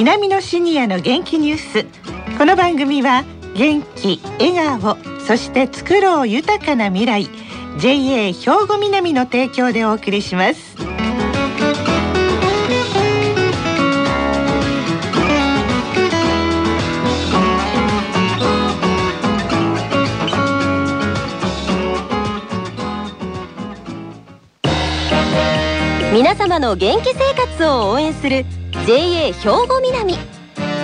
南のシニアの元気ニュース。この番組は元気笑顔そして作ろう豊かな未来 JA 兵庫南の提供でお送りします。皆様の元気生活を応援する JA 兵庫南。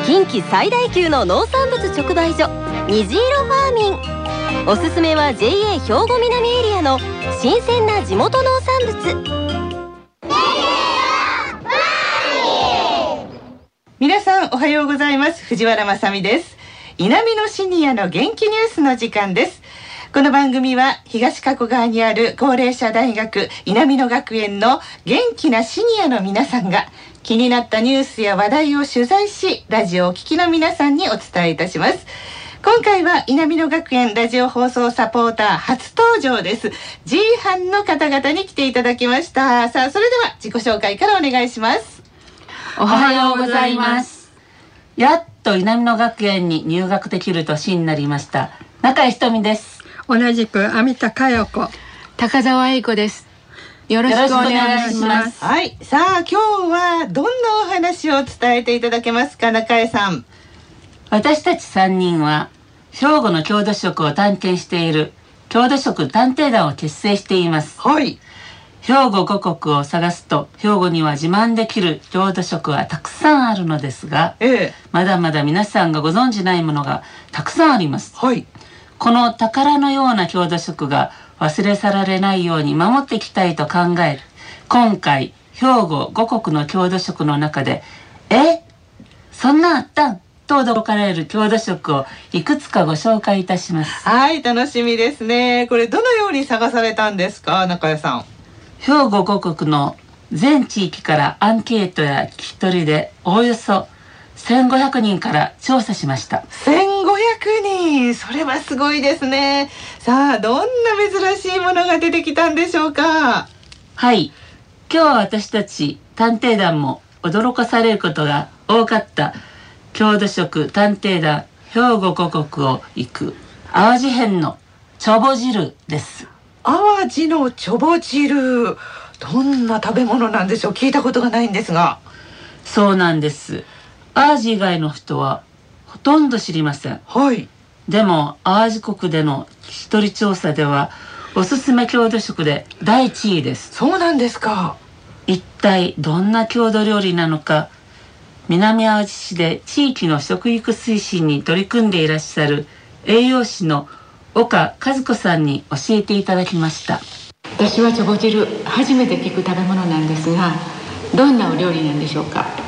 近畿最大級の農産物直売所虹色ファーミン。おすすめは JA 兵庫南エリアの新鮮な地元農産物。皆さんおはようございます。藤原まさです。南のシニアの元気ニュースの時間です。この番組は東加古川にある高齢者大学南野学園の元気なシニアの皆さんが気になったニュースや話題を取材しラジオを聴きの皆さんにお伝えいたします今回は南野学園ラジオ放送サポーター初登場です G 班の方々に来ていただきましたさあそれでは自己紹介からお願いしますおはようございます。やっと南野学園に入学できる年になりました。中井ひとみです。同じく網田佳代子高澤英子です。よろしくお願いします。はいさあ今日はどんなお話を伝えていただけますか中江さん私たち3人は兵庫の郷土食を探検している郷土食探偵団を結成しています。はい兵庫五国を探すと兵庫には自慢できる郷土食はたくさんあるのですが、ええまだまだ皆さんがご存じないものがたくさんあります。はいこの宝のような郷土食が忘れ去られないように守っていきたいと考える。今回兵庫五国の郷土食の中で「え？そんなんあったん?」と驚かれる郷土食をいくつかご紹介いたします。はい楽しみですね。これどのように探されたんですか？中江さん。兵庫五国の全地域からアンケートや聞き取りでおおよそ1500人から調査しました。1500人それはすごいですね。さあどんな珍しいものが出てきたんでしょうか？はい。今日は私たち探偵団も驚かされることが多かった。郷土食探偵団兵庫五国を行く。淡路編のちょぼ汁です。淡路のちょぼ汁。どんな食べ物なんでしょう？聞いたことがないんですが。そうなんです。淡路以外の人はほとんど知りません。はいでも淡路国での聞き取り調査ではおすすめ郷土食で第一位です。そうなんですか一体どんな郷土料理なのか南淡路市で地域の食育推進に取り組んでいらっしゃる栄養士の岡和子さんに教えていただきました私はチョボ汁初めて聞く食べ物なんですが、どんなお料理なんでしょうか。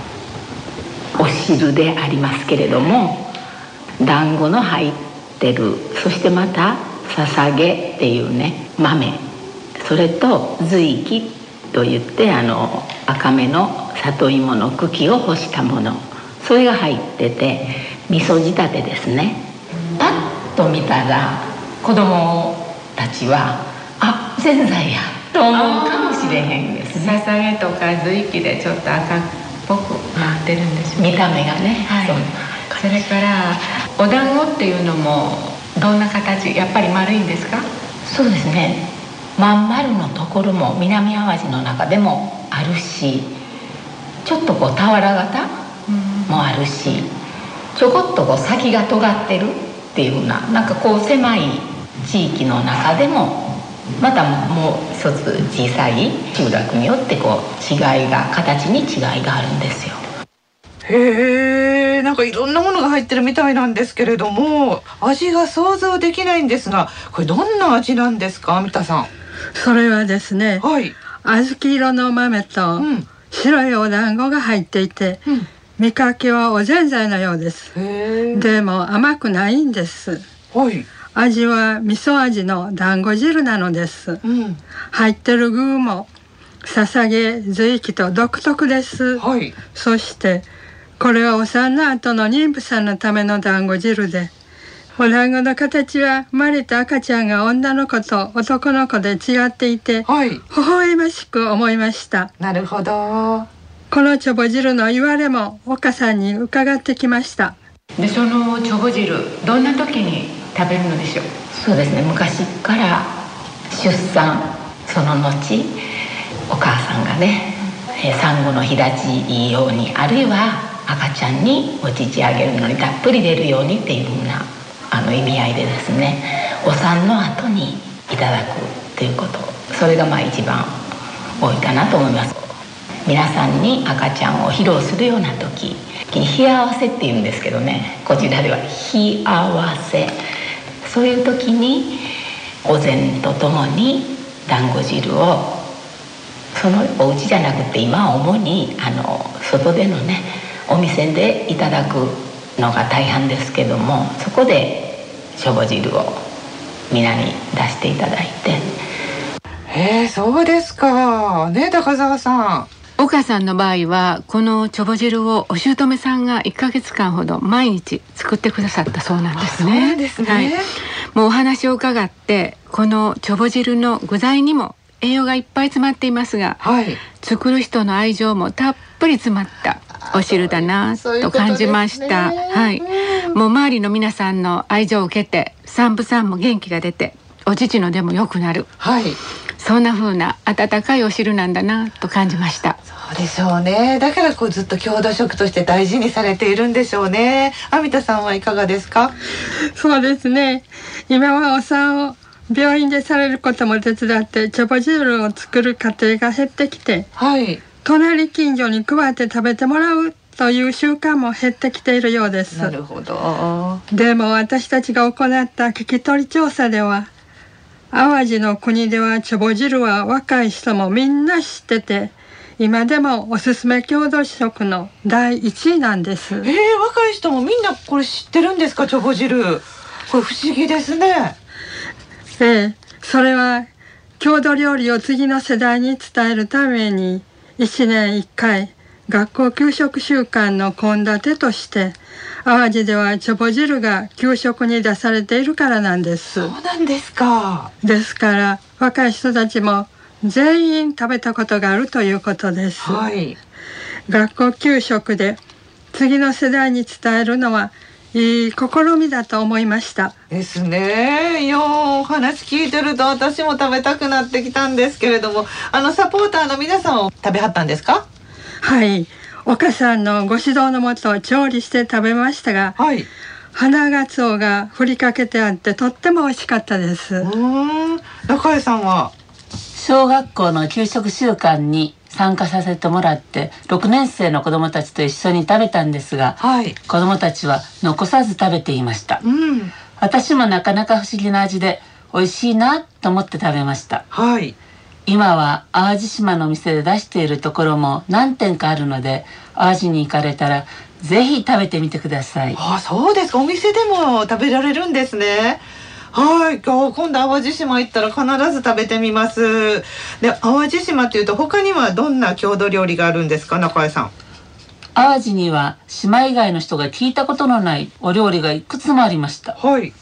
お汁でありますけれども団子の入ってるそしてまたささげっていうね豆。それと随気といってあの赤めの里芋の茎を干したもの。それが入ってて味噌仕立てですね。パッと見たら子供たちはあぜんざいやと思うかもしれへんですね。ささげとか随気でちょっと赤っぽくってるんでしょう見た目がね、はい。それからお団子っていうのもどんな形？やっぱり丸いんですか？そうですね。まん丸のところも南淡路の中でもあるしちょっとこう俵型もあるしちょこっとこう先が尖ってるっていうふうななんかこう狭い地域の中でもまたもう一つ小さい集落によってこう違いが形に違いがあるんですよへえなんかいろんなものが入ってるみたいなんですけれども味が想像できないんですがこれどんな味なんですか？三田さん。それはですねはい。小豆色の豆とうん。白いお団子が入っていて、うん。見かけはおぜんざいのようです。でも甘くないんです。はい。味は味噌味の団子汁なのです。うん。入ってる具もささげ随気と独特です。はい。そしてこれはお産の後の妊婦さんのための団子汁で。お団子の形は生まれた赤ちゃんが女の子と男の子で違っていて微はい。笑ましく思いました。なるほど。このちょぼ汁の言われも岡さんに伺ってきました。でそのちょぼ汁どんな時に食べるのでしょう？そうですね。昔から出産その後お母さんがねえー産後の日立ちいいようにあるいは赤ちゃんにお乳あげるのにたっぷり出るようにっていうふうなあの意味合いでですねお産の後にいただくっていうことそれがまあ一番多いかなと思います。皆さんに赤ちゃんを披露するような時火合わせっていうんですけどねこちらでは火合わせ。そういう時にお膳とともに団子汁をそのお家じゃなくて今は主にあの外でのねお店でいただくのが大半ですけどもそこでしょぼ汁を皆に出していただいて。えー、そうですか。ね高澤さん。岡さんの場合はこのちょぼ汁をお姑さんが1ヶ月間ほど毎日作ってくださったそうなんですね。ですね。はい、もうお話を伺ってこのちょぼ汁の具材にも栄養がいっぱい詰まっていますがはい。作る人の愛情もたっぷり詰まったお汁だなと感じました。はい、もう周りの皆さんの愛情を受けて産婦さんも元気が出てお乳の出も良くなる。はい。そんな風な温かいお汁なんだなと感じました。そうでしょうね。だからこうずっと郷土食として大事にされているんでしょうね。阿美田さんはいかがですか？そうですね。今はお産を病院でされることも手伝ってちょぼ汁を作る家庭が減ってきてはい隣近所に配って食べてもらうという習慣も減ってきているようです。なるほど。でも私たちが行った聞き取り調査では淡路の国ではちょぼ汁は若い人もみんな知ってて今でもおすすめ郷土食の第一位なんです。えー、若い人もみんなこれ知ってるんですかチョボ汁。これ不思議ですね。ええそれは郷土料理を次の世代に伝えるために1年1回学校給食習慣の献立として淡路ではちょぼ汁が給食に出されているからなんです。そうなんですか。ですから若い人たちも全員食べたことがあるということです、はい。学校給食で次の世代に伝えるのはいい試みだと思いました。ですね。いやお話聞いてると私も食べたくなってきたんですけれどもあのサポーターの皆さんを食べはったんですか？はい。岡さんのご指導のもと調理して食べましたがはい。花がつおがふりかけてあってとっても美味しかったです。うーん。中江さんは？小学校の給食習慣に参加させてもらって6年生の子どもたちと一緒に食べたんですがはい。子どもたちは残さず食べていました。うん。私もなかなか不思議な味で美味しいなと思って食べました。はい。今は淡路島のお店で出しているところも何店かあるので淡路に行かれたらぜひ食べてみてください。あそうです。かお店でも食べられるんですねはいあ今度淡路島行ったら必ず食べてみます。で淡路島っていうと他にはどんな郷土料理があるんですか中江さん。淡路には島以外の人が聞いたことのないお料理がいくつもありました。はい。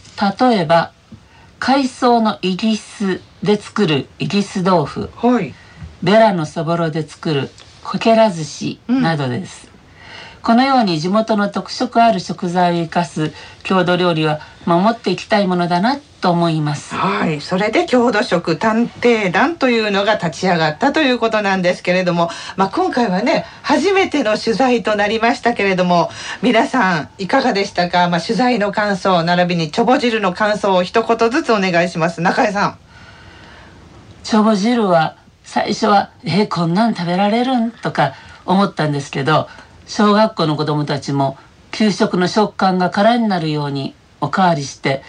例えば海藻のイギスで作るイギス豆腐。はい。ベラのそぼろで作るこけら寿司などです、このように地元の特色ある食材を生かす郷土料理は守っていきたいものだなと思います。はい、それで郷土食探偵団というのが立ち上がったということなんですけれども、まあ、今回はね初めての取材となりましたけれども皆さんいかがでしたか、まあ、取材の感想並びにちょぼ汁の感想を一言ずつお願いします。中江さん。ちょぼ汁は最初は「えこんなん食べられるん?」とか思ったんですけど小学校の子どもたちも給食の食感が空になるようにおかわりして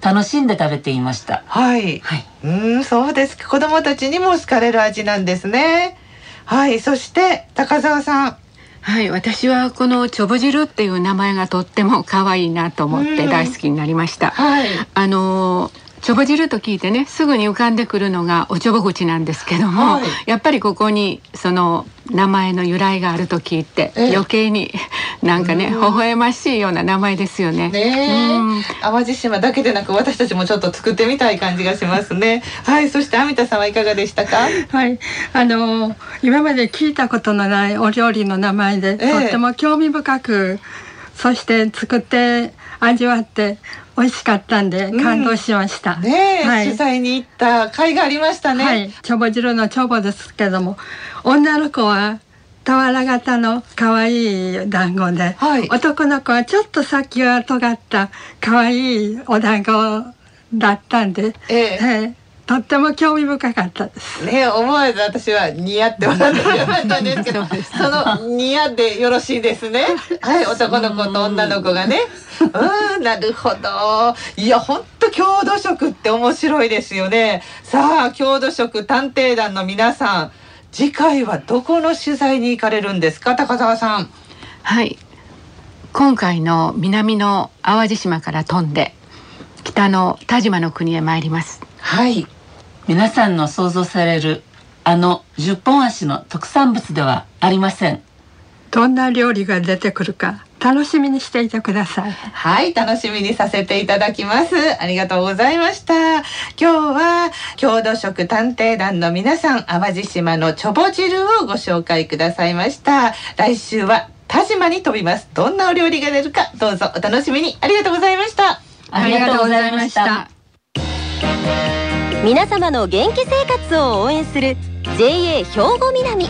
楽しんで食べていました。はい、はい、うーんそうです。か子供たちにも好かれる味なんですね。はい。そして高澤さん。はい、私はこのちょぼ汁っていう名前がとっても可愛いなと思ってうん。大好きになりました。はい。あのーちょぼ汁と聞いてねすぐに浮かんでくるのがおちょぼ口なんですけども、はい、やっぱりここにその名前の由来があると聞いて、余計になんかね微笑ましいような名前ですよね。ね淡路島だけでなく私たちもちょっと作ってみたい感じがしますね。はいそしてアミタさんはいかがでしたか？はい。あの今まで聞いたことのないお料理の名前で、とっても興味深くそして作って味わって美味しかったんで感動しました。うん、ね、はい、取材に行った甲斐がありましたね。はい、ちょぼ汁のちょぼですけども、女の子は俵型の可愛い団子で、はい、男の子はちょっと先が尖った可愛いお団子だったんで、ええ。えーとっても興味深かったです。ね、思わず私は似合って笑ってしまったんですけど、その似合ってよろしいですね。はい、男の子と女の子がね。うん、なるほど。いや、本当郷土食って面白いですよね。さあ、郷土食探偵団の皆さん、次回はどこの取材に行かれるんですか、高澤さん。はい。今回の南の淡路島から飛んで、北の田島の国へ参ります。はい。皆さんの想像されるあの十本足の特産物ではありません。どんな料理が出てくるか楽しみにしていてください。はい楽しみにさせていただきます。ありがとうございました。今日は郷土食探偵団の皆さん淡路島のちょぼ汁をご紹介くださいました。来週は田島に飛びます。どんなお料理が出るかどうぞお楽しみに。ありがとうございました。ありがとうございました皆様の元気生活を応援する JA 兵庫南。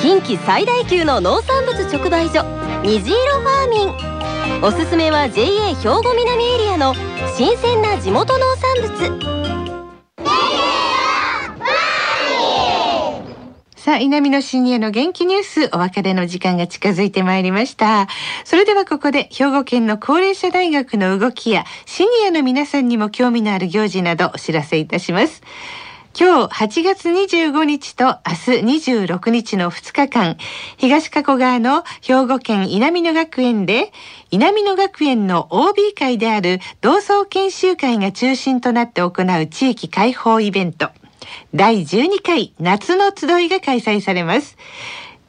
近畿最大級の農産物直売所虹色ファーミン。おすすめは JA 兵庫南エリアの新鮮な地元農産物。さあ、稲見のシニアの元気ニュース、お別れの時間が近づいてまいりました。それではここで、兵庫県の高齢者大学の動きや、シニアの皆さんにも興味のある行事などお知らせいたします。今日8月25日と明日26日の2日間、東加古川の兵庫県稲美野学園で、稲美野学園の OB 会である同窓研修会が中心となって行う地域開放イベント。第12回夏の集いが開催されます。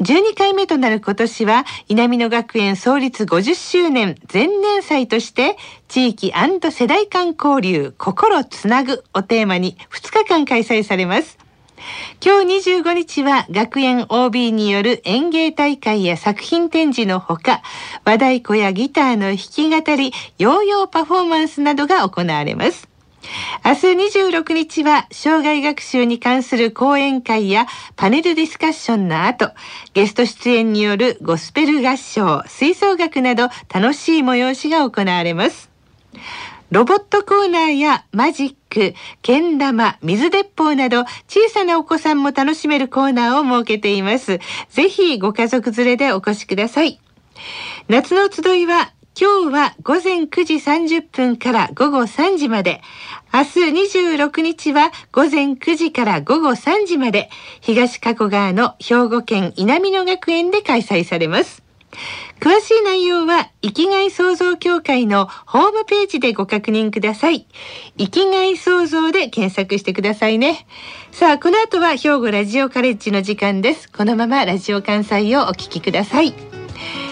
12回目となる今年は稲美野学園創立50周年前年祭として地域世代間交流心つなぐをテーマに2日間開催されます。今日25日は学園 OB による演芸大会や作品展示のほか和太鼓やギターの弾き語りヨーヨーパフォーマンスなどが行われます。明日26日は障害学習に関する講演会やパネルディスカッションの後、ゲスト出演によるゴスペル合唱、吹奏楽など楽しい催しが行われます。ロボットコーナーやマジック、けん玉、水鉄砲など小さなお子さんも楽しめるコーナーを設けています。ぜひご家族連れでお越しください。夏の集いは今日は午前9時30分から午後3時まで、明日26日は午前9時から午後3時まで、東加古川の兵庫県稲美野学園で開催されます。詳しい内容は、生きがい創造協会のホームページでご確認ください。生きがい創造で検索してくださいね。さあ、この後は兵庫ラジオカレッジの時間です。このままラジオ関西をお聞きください。